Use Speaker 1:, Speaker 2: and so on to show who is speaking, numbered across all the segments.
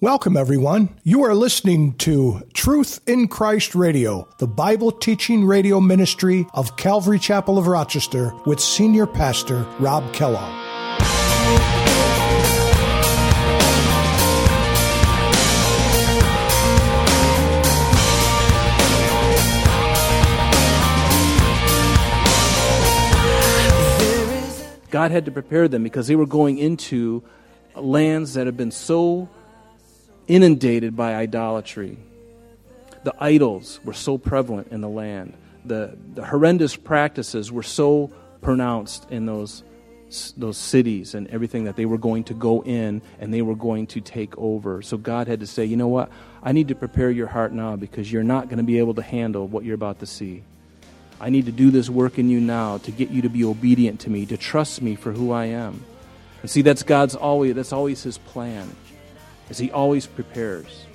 Speaker 1: Welcome, everyone. You are listening to Truth in Christ Radio, the Bible teaching radio ministry of Calvary Chapel of Rochester with Senior Pastor Rob Kellogg.
Speaker 2: God had to prepare them because they were going into lands that had been so inundated by idolatry. The idols were so prevalent in the land. The, the horrendous practices were so pronounced in those, those cities and everything that they were going to go in and they were going to take over. So God had to say, you know what? I need to prepare your heart now because you're not going to be able to handle what you're about to see. I need to do this work in you now to get you to be obedient to me, to trust me for who I am. And see, that's God's always, that's always His plan as He always prepares.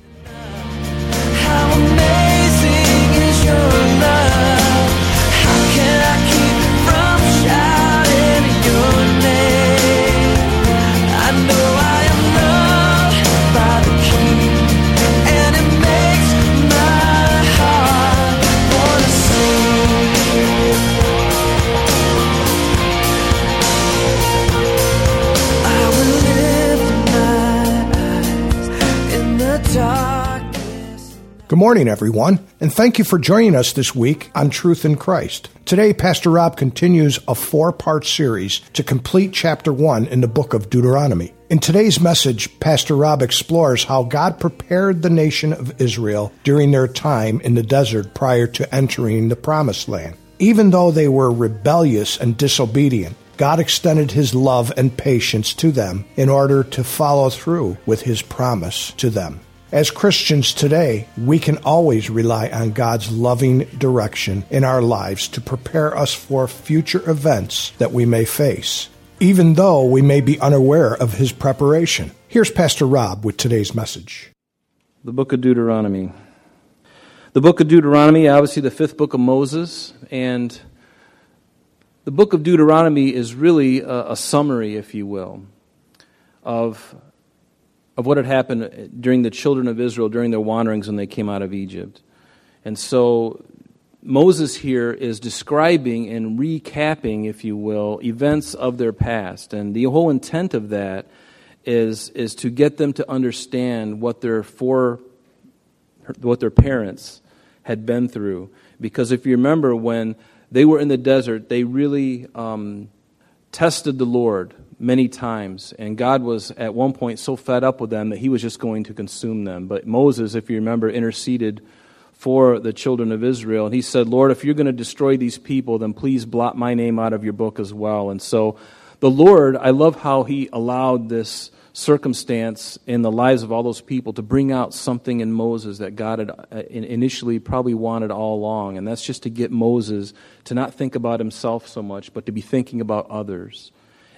Speaker 1: Good morning, everyone, and thank you for joining us this week on Truth in Christ. Today, Pastor Rob continues a four part series to complete chapter one in the book of Deuteronomy. In today's message, Pastor Rob explores how God prepared the nation of Israel during their time in the desert prior to entering the promised land. Even though they were rebellious and disobedient, God extended his love and patience to them in order to follow through with his promise to them. As Christians today, we can always rely on God's loving direction in our lives to prepare us for future events that we may face, even though we may be unaware of His preparation. Here's Pastor Rob with today's message.
Speaker 2: The book of Deuteronomy. The book of Deuteronomy, obviously the fifth book of Moses, and the book of Deuteronomy is really a, a summary, if you will, of of what had happened during the children of Israel during their wanderings when they came out of Egypt. And so Moses here is describing and recapping, if you will, events of their past. And the whole intent of that is, is to get them to understand what their four, what their parents had been through. Because if you remember, when they were in the desert, they really um, tested the Lord many times. And God was at one point so fed up with them that he was just going to consume them. But Moses, if you remember, interceded for the children of Israel. And he said, Lord, if you're going to destroy these people, then please blot my name out of your book as well. And so the Lord, I love how he allowed this circumstance in the lives of all those people to bring out something in Moses that God had uh, initially probably wanted all along. And that's just to get Moses to not think about himself so much, but to be thinking about others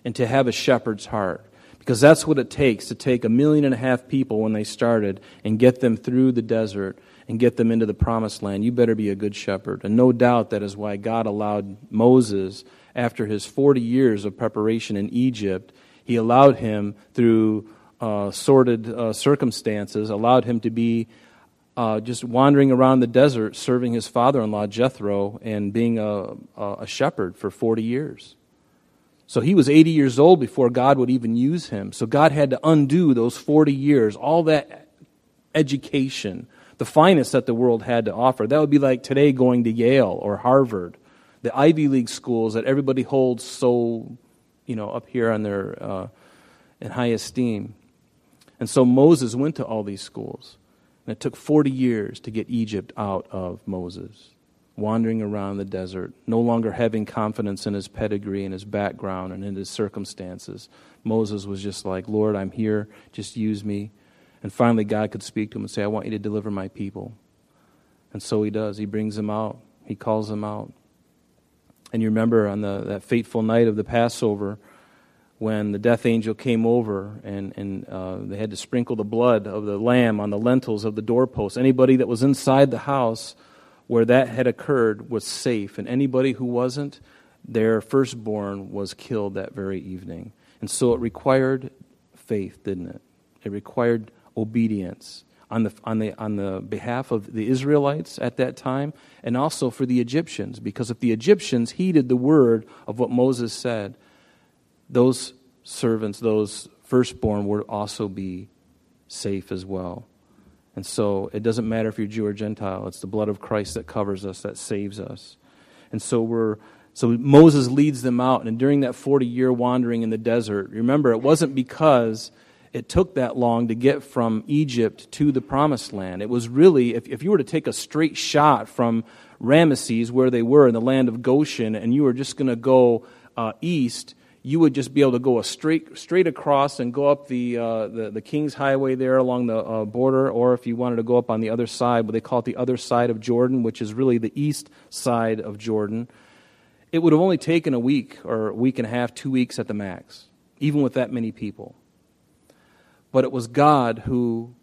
Speaker 2: and to have a shepherd's heart. Because that's what it takes to take a million and a half people when they started and get them through the desert and get them into the promised land. You better be a good shepherd. And no doubt that is why God allowed Moses, after his 40 years of preparation in Egypt, he allowed him through uh, sordid uh, circumstances, allowed him to be uh, just wandering around the desert serving his father in law, Jethro, and being a, a shepherd for 40 years. So he was 80 years old before God would even use him. So God had to undo those 40 years, all that education, the finest that the world had to offer. That would be like today going to Yale or Harvard, the Ivy League schools that everybody holds so, you know, up here on their uh, in high esteem. And so Moses went to all these schools. And it took 40 years to get Egypt out of Moses wandering around the desert, no longer having confidence in his pedigree and his background and in his circumstances. Moses was just like, Lord, I'm here, just use me. And finally, God could speak to him and say, I want you to deliver my people. And so he does. He brings them out, he calls them out. And you remember on the, that fateful night of the Passover, when the death angel came over and, and uh, they had to sprinkle the blood of the lamb on the lintels of the doorpost. Anybody that was inside the house where that had occurred was safe, and anybody who wasn't, their firstborn was killed that very evening. And so it required faith, didn't it? It required obedience on the, on, the, on the behalf of the Israelites at that time and also for the Egyptians. Because if the Egyptians heeded the word of what Moses said, those servants, those firstborn, would also be safe as well. And so it doesn't matter if you're Jew or Gentile, it's the blood of Christ that covers us, that saves us. And so we're so Moses leads them out, and during that 40 year wandering in the desert, remember, it wasn't because it took that long to get from Egypt to the promised land. It was really, if, if you were to take a straight shot from Ramesses, where they were in the land of Goshen, and you were just going to go uh, east, you would just be able to go a straight, straight across and go up the, uh, the, the, King's Highway there along the uh, border, or if you wanted to go up on the other side, what they call it the other side of Jordan, which is really the east side of Jordan, it would have only taken a week or a week and a half, two weeks at the max, even with that many people. But it was God who,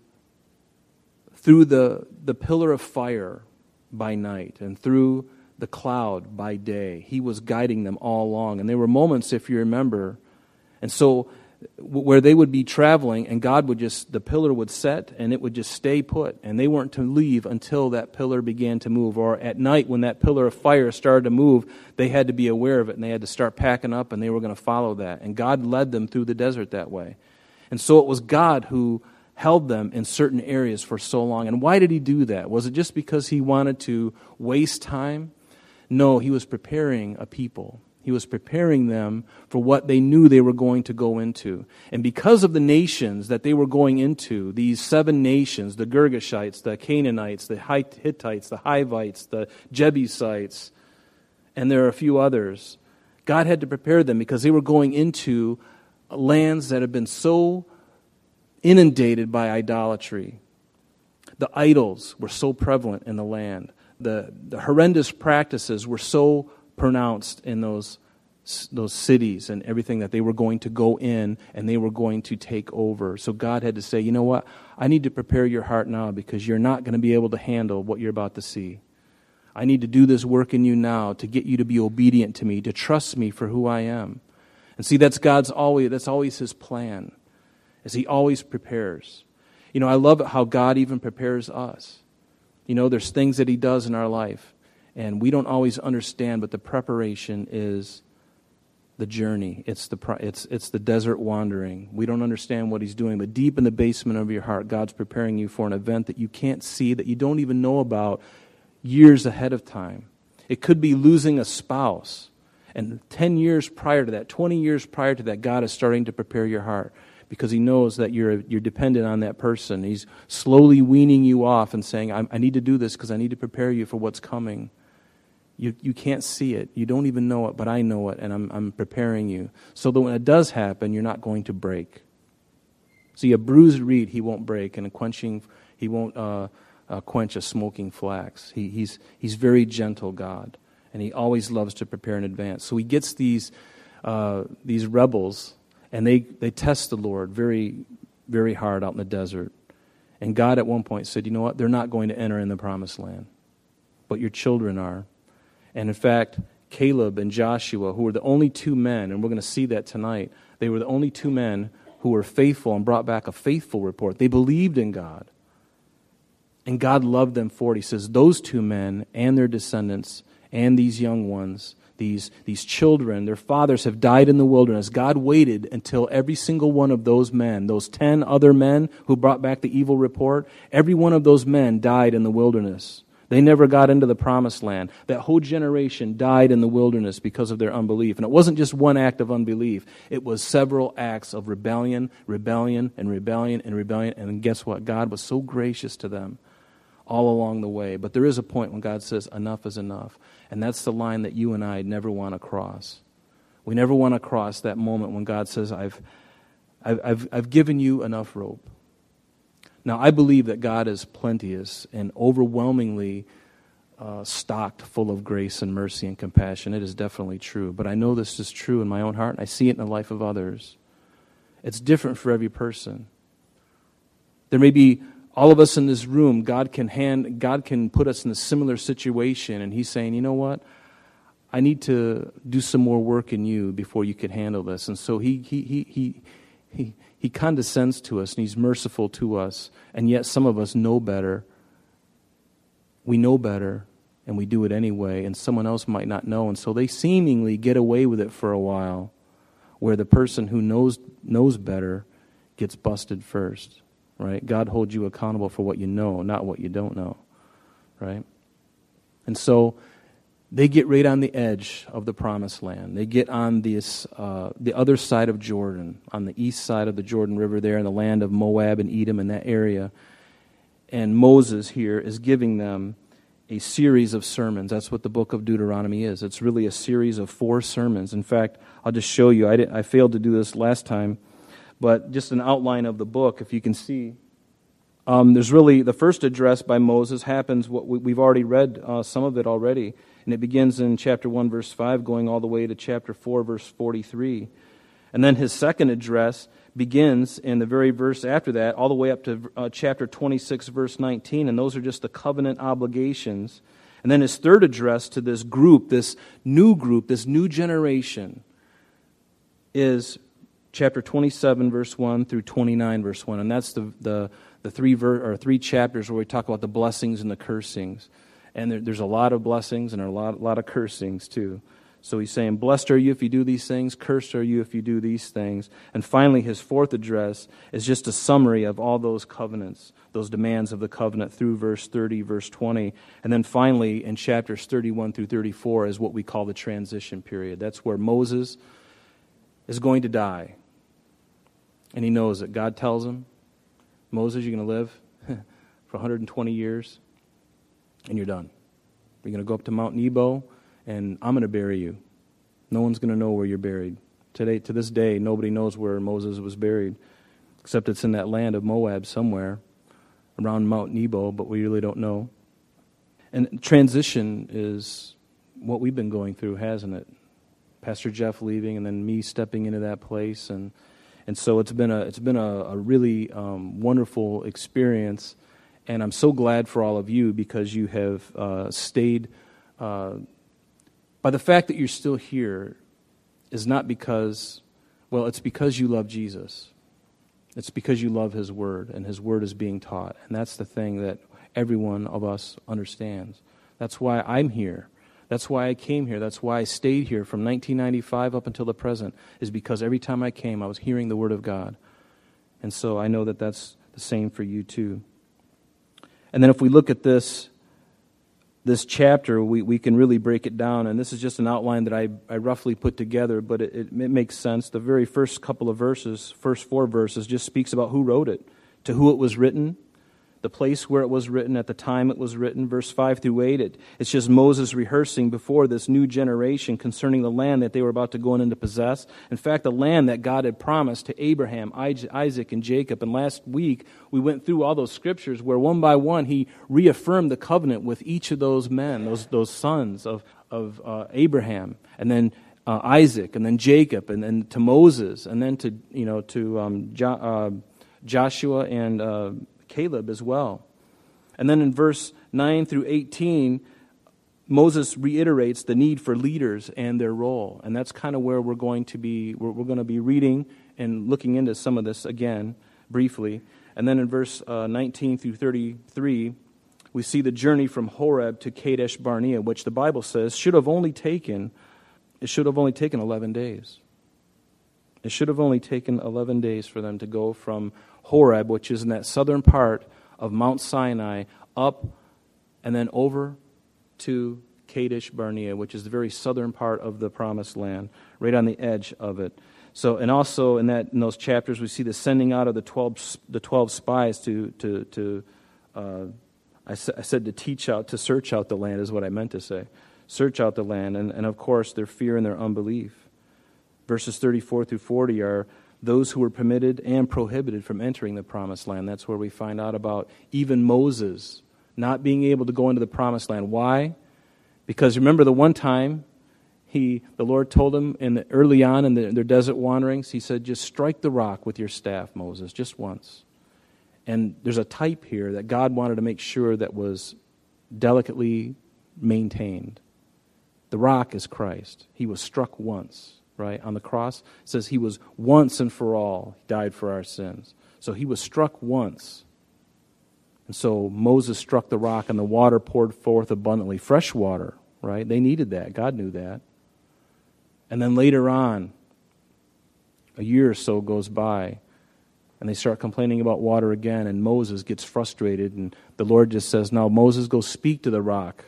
Speaker 2: through the, the pillar of fire by night and through the cloud by day. He was guiding them all along. And there were moments, if you remember, and so where they would be traveling and God would just, the pillar would set and it would just stay put. And they weren't to leave until that pillar began to move. Or at night, when that pillar of fire started to move, they had to be aware of it and they had to start packing up and they were going to follow that. And God led them through the desert that way. And so it was God who held them in certain areas for so long. And why did He do that? Was it just because He wanted to waste time? No, he was preparing a people. He was preparing them for what they knew they were going to go into. And because of the nations that they were going into, these seven nations the Girgashites, the Canaanites, the Hittites, the Hivites, the Jebusites, and there are a few others, God had to prepare them because they were going into lands that had been so inundated by idolatry. The idols were so prevalent in the land the, the horrendous practices were so pronounced in those, those cities and everything that they were going to go in and they were going to take over. So God had to say, you know what? I need to prepare your heart now because you're not going to be able to handle what you're about to see. I need to do this work in you now to get you to be obedient to me, to trust me for who I am. And see, that's God's always, that's always his plan, as he always prepares. You know, I love how God even prepares us. You know, there's things that He does in our life, and we don't always understand, but the preparation is the journey. It's the, it's, it's the desert wandering. We don't understand what He's doing, but deep in the basement of your heart, God's preparing you for an event that you can't see, that you don't even know about years ahead of time. It could be losing a spouse. And 10 years prior to that, 20 years prior to that, God is starting to prepare your heart because he knows that you're, you're dependent on that person. He's slowly weaning you off and saying, I, I need to do this because I need to prepare you for what's coming. You, you can't see it. You don't even know it, but I know it, and I'm, I'm preparing you. So that when it does happen, you're not going to break. See, a bruised reed he won't break, and a quenching, he won't uh, uh, quench a smoking flax. He, he's, he's very gentle, God, and he always loves to prepare in advance. So he gets these, uh, these rebels and they, they test the Lord very, very hard out in the desert. And God at one point said, You know what? They're not going to enter in the promised land, but your children are. And in fact, Caleb and Joshua, who were the only two men, and we're going to see that tonight, they were the only two men who were faithful and brought back a faithful report. They believed in God. And God loved them for it. He says, Those two men and their descendants and these young ones these, these children, their fathers have died in the wilderness. God waited until every single one of those men, those 10 other men who brought back the evil report, every one of those men died in the wilderness. They never got into the promised land. That whole generation died in the wilderness because of their unbelief. And it wasn't just one act of unbelief, it was several acts of rebellion, rebellion, and rebellion, and rebellion. And guess what? God was so gracious to them all along the way. But there is a point when God says, enough is enough. And that's the line that you and I never want to cross. We never want to cross that moment when God says, I've, I've, I've, I've given you enough rope. Now, I believe that God is plenteous and overwhelmingly uh, stocked full of grace and mercy and compassion. It is definitely true. But I know this is true in my own heart, and I see it in the life of others. It's different for every person. There may be all of us in this room, God can hand, God can put us in a similar situation, and He's saying, you know what? I need to do some more work in you before you can handle this. And so He He He He He, He condescends to us and He's merciful to us, and yet some of us know better. We know better, and we do it anyway, and someone else might not know, and so they seemingly get away with it for a while, where the person who knows, knows better gets busted first, right? God holds you accountable for what you know, not what you don't know, right? And so they get right on the edge of the promised land. They get on this, uh, the other side of Jordan, on the east side of the Jordan River, there in the land of Moab and Edom, in that area. And Moses here is giving them a series of sermons. That's what the book of Deuteronomy is. It's really a series of four sermons. In fact, I'll just show you. I, did, I failed to do this last time, but just an outline of the book, if you can see. Um, there's really the first address by Moses happens. What we, have already read uh, some of it already and it begins in chapter 1, verse 5, going all the way to chapter 4, verse 43. And then his second address begins in the very verse after that, all the way up to uh, chapter 26, verse 19. And those are just the covenant obligations. And then his third address to this group, this new group, this new generation, is chapter 27, verse 1 through 29, verse 1. And that's the, the, the three, ver- or three chapters where we talk about the blessings and the cursings. And there, there's a lot of blessings and a lot, a lot of cursings too. So he's saying, Blessed are you if you do these things, cursed are you if you do these things. And finally, his fourth address is just a summary of all those covenants, those demands of the covenant through verse 30, verse 20. And then finally, in chapters 31 through 34, is what we call the transition period. That's where Moses is going to die. And he knows that God tells him, Moses, you're going to live for 120 years and you're done. You're going to go up to Mount Nebo, and I'm going to bury you. No one's going to know where you're buried. Today, to this day, nobody knows where Moses was buried, except it's in that land of Moab somewhere around Mount Nebo, but we really don't know. And transition is what we've been going through, hasn't it? Pastor Jeff leaving, and then me stepping into that place, and and so it's been a it's been a, a really um, wonderful experience and I'm so glad for all of you because you have uh, stayed. Uh, by the fact that you're still here is not because, well, it's because you love Jesus. It's because you love His Word, and His Word is being taught. And that's the thing that every one of us understands. That's why I'm here. That's why I came here. That's why I stayed here from 1995 up until the present, is because every time I came, I was hearing the Word of God. And so I know that that's the same for you too. And then if we look at this, this chapter, we, we can really break it down. And this is just an outline that I, I roughly put together, but it, it, it makes sense. The very first couple of verses, first four verses, just speaks about who wrote it, to who it was written, the place where it was written, at the time it was written, verse 5 through 8. It, it's just Moses rehearsing before this new generation concerning the land that they were about to go in and to possess. In fact, the land that God had promised to Abraham, Isaac, and Jacob. And last week, we went through all those scriptures where one by one he reaffirmed the covenant with each of those men, those, those sons of, of uh, Abraham. And then uh, Isaac, and then Jacob, and then to Moses, and then to, you know, to um, jo- uh, Joshua and uh, Caleb as well. And then in verse 9 through 18, Moses reiterates the need for leaders and their role. And that's kind of where we're going to be we're, we're, going to be reading and looking into some of this again briefly. And then in verse uh, 19 through 33, we see the journey from Horeb to Kadesh Barnea, which the Bible says should have only taken it should have only taken 11 days. It should have only taken 11 days for them to go from Horeb, which is in that southern part of Mount Sinai, up and then over to Kadesh Barnea, which is the very southern part of the promised land, right on the edge of it. So, and also in that in those chapters, we see the sending out of the twelve the twelve spies to to to. Uh, I, sa- I said to teach out to search out the land is what I meant to say. Search out the land, and, and of course their fear and their unbelief. Verses thirty four through forty are those who were permitted and prohibited from entering the promised land. That's where we find out about even Moses not being able to go into the promised land. Why? Because remember the one time he the Lord told him in the, early on in the, their desert wanderings, he said, "Just strike the rock with your staff, Moses, just once." And there's a type here that God wanted to make sure that was delicately maintained. The rock is Christ. He was struck once right? On the cross, says he was once and for all, he died for our sins. So he was struck once. And so Moses struck the rock, and the water poured forth abundantly. Fresh water, right? They needed that. God knew that. And then later on, a year or so goes by, and they start complaining about water again, and Moses gets frustrated, and the Lord just says, Now, Moses, go speak to the rock.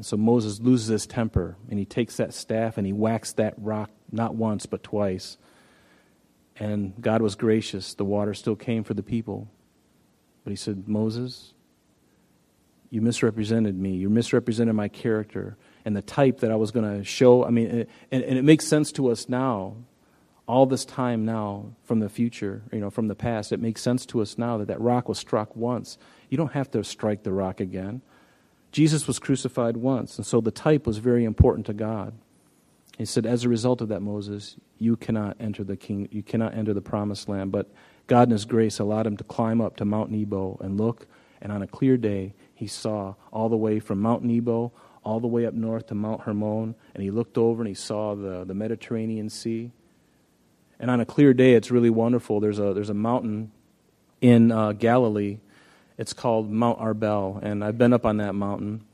Speaker 2: And so Moses loses his temper, and he takes that staff and he whacks that rock not once, but twice. And God was gracious. The water still came for the people. But he said, Moses, you misrepresented me. You misrepresented my character and the type that I was going to show. I mean, and, and it makes sense to us now all this time now from the future, you know, from the past, it makes sense to us now that that rock was struck once. You don't have to strike the rock again. Jesus was crucified once, and so the type was very important to God. He said, as a result of that, Moses, you cannot enter the king, you cannot enter the promised land. But God in His grace allowed him to climb up to Mount Nebo and look, and on a clear day, he saw all the way from Mount Nebo all the way up north to Mount Hermon, and he looked over and he saw the, the Mediterranean Sea. And on a clear day, it's really wonderful. There's a, there's a mountain in uh, Galilee. It's called Mount Arbel. And I've been up on that mountain.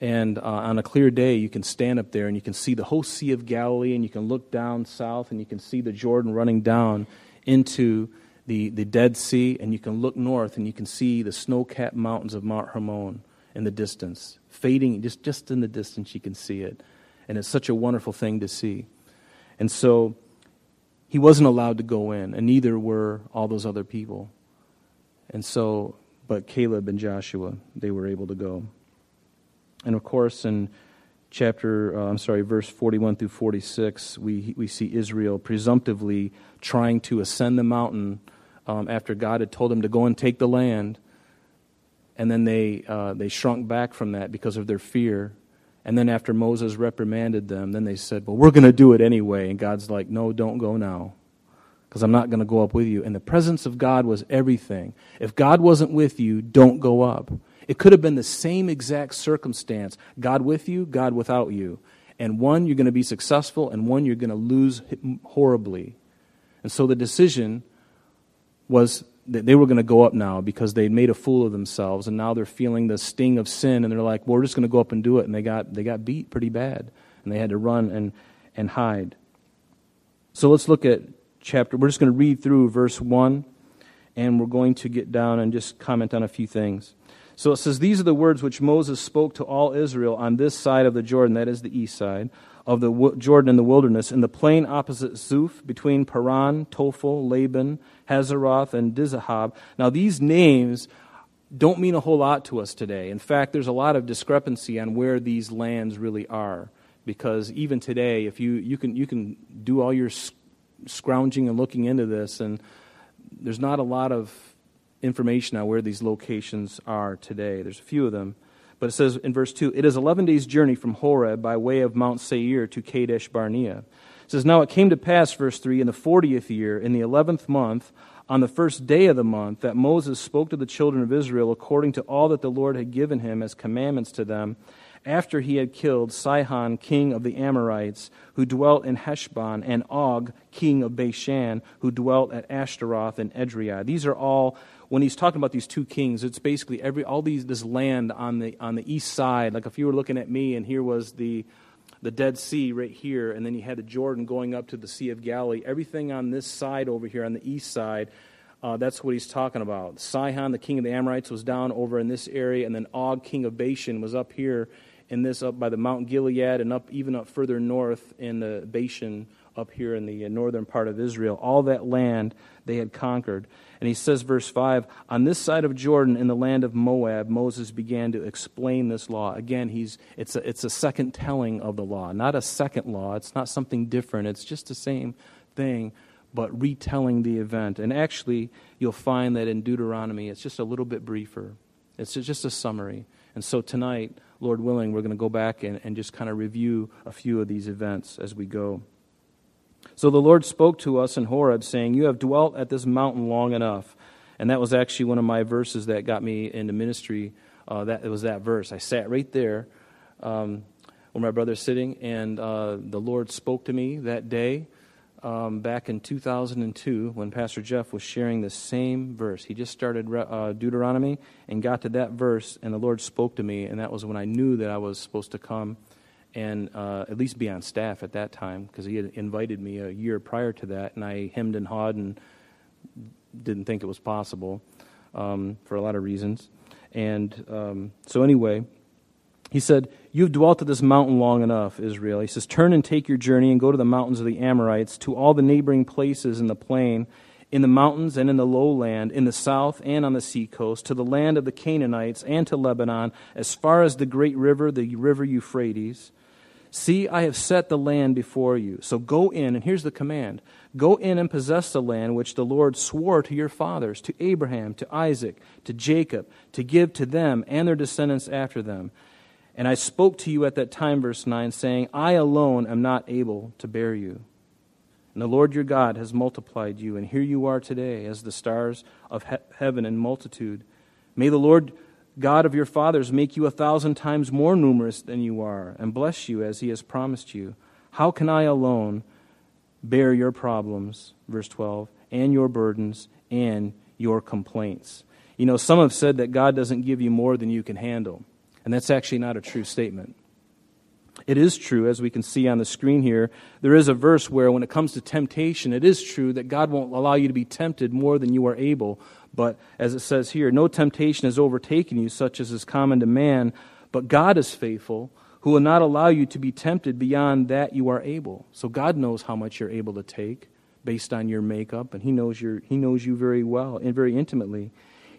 Speaker 2: And uh, on a clear day, you can stand up there and you can see the whole Sea of Galilee, and you can look down south and you can see the Jordan running down into the, the Dead Sea, and you can look north and you can see the snow capped mountains of Mount Hermon in the distance, fading just, just in the distance, you can see it. And it's such a wonderful thing to see. And so he wasn't allowed to go in, and neither were all those other people. And so, but Caleb and Joshua, they were able to go. And of course, in chapter, uh, I'm sorry, verse 41 through 46, we, we see Israel presumptively trying to ascend the mountain um, after God had told them to go and take the land. And then they, uh, they shrunk back from that because of their fear. And then after Moses reprimanded them, then they said, Well, we're going to do it anyway. And God's like, No, don't go now, because I'm not going to go up with you. And the presence of God was everything. If God wasn't with you, don't go up. It could have been the same exact circumstance God with you, God without you. And one, you're going to be successful, and one, you're going to lose horribly. And so the decision was that they were going to go up now because they'd made a fool of themselves and now they're feeling the sting of sin and they're like well, we're just going to go up and do it and they got they got beat pretty bad and they had to run and and hide so let's look at chapter we're just going to read through verse 1 and we're going to get down and just comment on a few things so it says these are the words which moses spoke to all israel on this side of the jordan that is the east side of the Jordan in the wilderness, in the plain opposite Zuph, between Paran, Tophel, Laban, Hazeroth, and Dizahab. Now, these names don't mean a whole lot to us today. In fact, there's a lot of discrepancy on where these lands really are. Because even today, if you, you, can, you can do all your scrounging and looking into this, and there's not a lot of information on where these locations are today. There's a few of them. But it says in verse 2 It is 11 days' journey from Horeb by way of Mount Seir to Kadesh Barnea. It says, Now it came to pass, verse 3, in the 40th year, in the 11th month, on the first day of the month, that Moses spoke to the children of Israel according to all that the Lord had given him as commandments to them, after he had killed Sihon, king of the Amorites, who dwelt in Heshbon, and Og, king of Bashan, who dwelt at Ashtaroth and Edrei. These are all when he's talking about these two kings, it's basically every all these this land on the on the east side. Like if you were looking at me, and here was the the Dead Sea right here, and then you had the Jordan going up to the Sea of Galilee. Everything on this side over here, on the east side, uh, that's what he's talking about. Sihon, the king of the Amorites, was down over in this area, and then Og, king of Bashan, was up here in this up by the Mount Gilead, and up even up further north in the Bashan up here in the uh, northern part of Israel. All that land they had conquered. And he says, verse 5 On this side of Jordan, in the land of Moab, Moses began to explain this law. Again, he's, it's, a, it's a second telling of the law, not a second law. It's not something different, it's just the same thing, but retelling the event. And actually, you'll find that in Deuteronomy, it's just a little bit briefer, it's just a summary. And so tonight, Lord willing, we're going to go back and, and just kind of review a few of these events as we go. So the Lord spoke to us in Horeb, saying, You have dwelt at this mountain long enough. And that was actually one of my verses that got me into ministry. Uh, that, it was that verse. I sat right there um, where my brother's sitting, and uh, the Lord spoke to me that day um, back in 2002 when Pastor Jeff was sharing the same verse. He just started uh, Deuteronomy and got to that verse, and the Lord spoke to me, and that was when I knew that I was supposed to come and uh, at least be on staff at that time because he had invited me a year prior to that, and I hemmed and hawed and didn't think it was possible um, for a lot of reasons. And um, so, anyway, he said, You've dwelt at this mountain long enough, Israel. He says, Turn and take your journey and go to the mountains of the Amorites, to all the neighboring places in the plain, in the mountains and in the lowland, in the south and on the seacoast, to the land of the Canaanites and to Lebanon, as far as the great river, the river Euphrates. See, I have set the land before you. So go in, and here's the command Go in and possess the land which the Lord swore to your fathers, to Abraham, to Isaac, to Jacob, to give to them and their descendants after them and I spoke to you at that time, verse 9, saying, I alone am not able to bear you. And the Lord your God has multiplied you, and here you are today as the stars of he- heaven in multitude. May the Lord God of your fathers make you a thousand times more numerous than you are, and bless you as he has promised you. How can I alone bear your problems, verse 12, and your burdens and your complaints? You know, some have said that God doesn't give you more than you can handle. And that's actually not a true statement. It is true, as we can see on the screen here, there is a verse where, when it comes to temptation, it is true that God won't allow you to be tempted more than you are able. But as it says here, no temptation has overtaken you, such as is common to man, but God is faithful, who will not allow you to be tempted beyond that you are able. So God knows how much you're able to take based on your makeup, and He knows, your, he knows you very well and very intimately.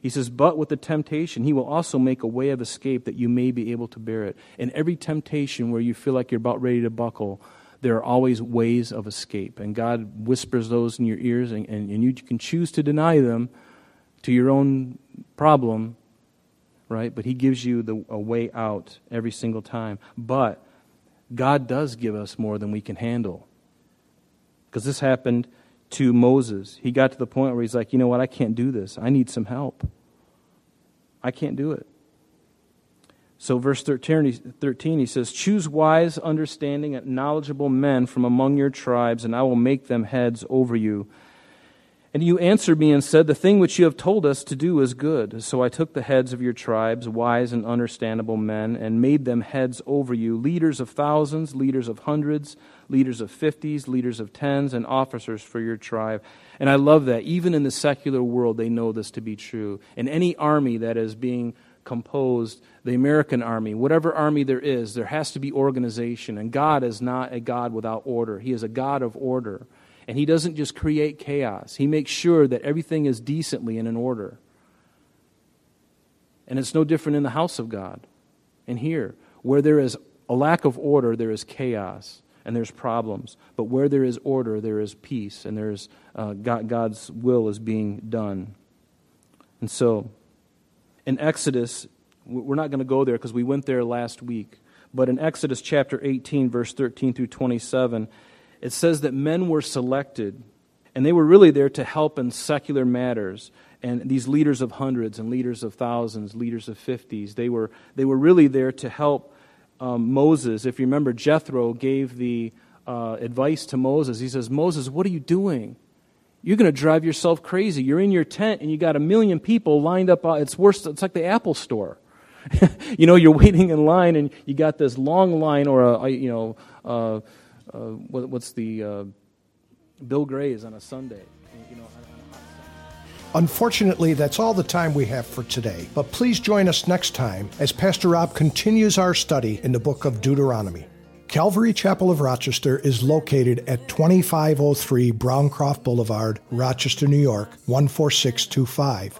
Speaker 2: He says, But with the temptation, he will also make a way of escape that you may be able to bear it. In every temptation where you feel like you're about ready to buckle, there are always ways of escape. And God whispers those in your ears, and, and, and you can choose to deny them to your own problem, right? But He gives you the, a way out every single time. But God does give us more than we can handle. Because this happened to Moses. He got to the point where he's like, you know what, I can't do this. I need some help. I can't do it. So, verse 13, he says, Choose wise, understanding, and knowledgeable men from among your tribes, and I will make them heads over you. And you answered me and said, The thing which you have told us to do is good. So I took the heads of your tribes, wise and understandable men, and made them heads over you, leaders of thousands, leaders of hundreds, leaders of fifties, leaders of tens, and officers for your tribe. And I love that. Even in the secular world, they know this to be true. In any army that is being composed, the American army, whatever army there is, there has to be organization. And God is not a God without order, He is a God of order. And he doesn't just create chaos, he makes sure that everything is decently and in order. And it's no different in the house of God. And here, where there is a lack of order, there is chaos and there's problems. But where there is order, there is peace and there's uh, God, God's will is being done. And so, in Exodus, we're not going to go there because we went there last week. But in Exodus chapter 18, verse 13 through 27, it says that men were selected, and they were really there to help in secular matters. And these leaders of hundreds and leaders of thousands, leaders of fifties, they were, they were really there to help um, Moses. If you remember, Jethro gave the uh, advice to Moses. He says, Moses, what are you doing? You're going to drive yourself crazy. You're in your tent and you got a million people lined up. Uh, it's worse. It's like the Apple store. you know, you're waiting in line and you got this long line or a, you know, uh, uh, what, what's the uh, Bill Gray's on a Sunday. You know,
Speaker 1: Unfortunately, that's all the time we have for today. But please join us next time as Pastor Rob continues our study in the book of Deuteronomy. Calvary Chapel of Rochester is located at 2503 Browncroft Boulevard, Rochester, New York, 14625.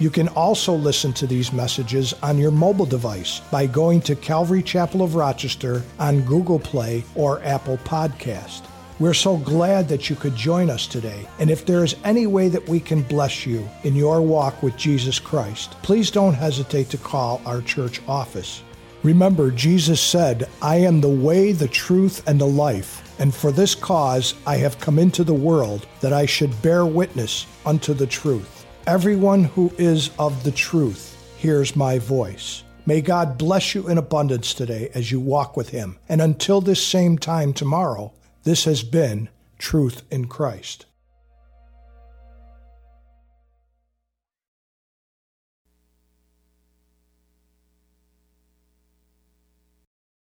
Speaker 1: You can also listen to these messages on your mobile device by going to Calvary Chapel of Rochester on Google Play or Apple Podcast. We're so glad that you could join us today. And if there is any way that we can bless you in your walk with Jesus Christ, please don't hesitate to call our church office. Remember, Jesus said, I am the way, the truth, and the life. And for this cause I have come into the world, that I should bear witness unto the truth. Everyone who is of the truth hears my voice. May God bless you in abundance today as you walk with Him. And until this same time tomorrow, this has been Truth in Christ.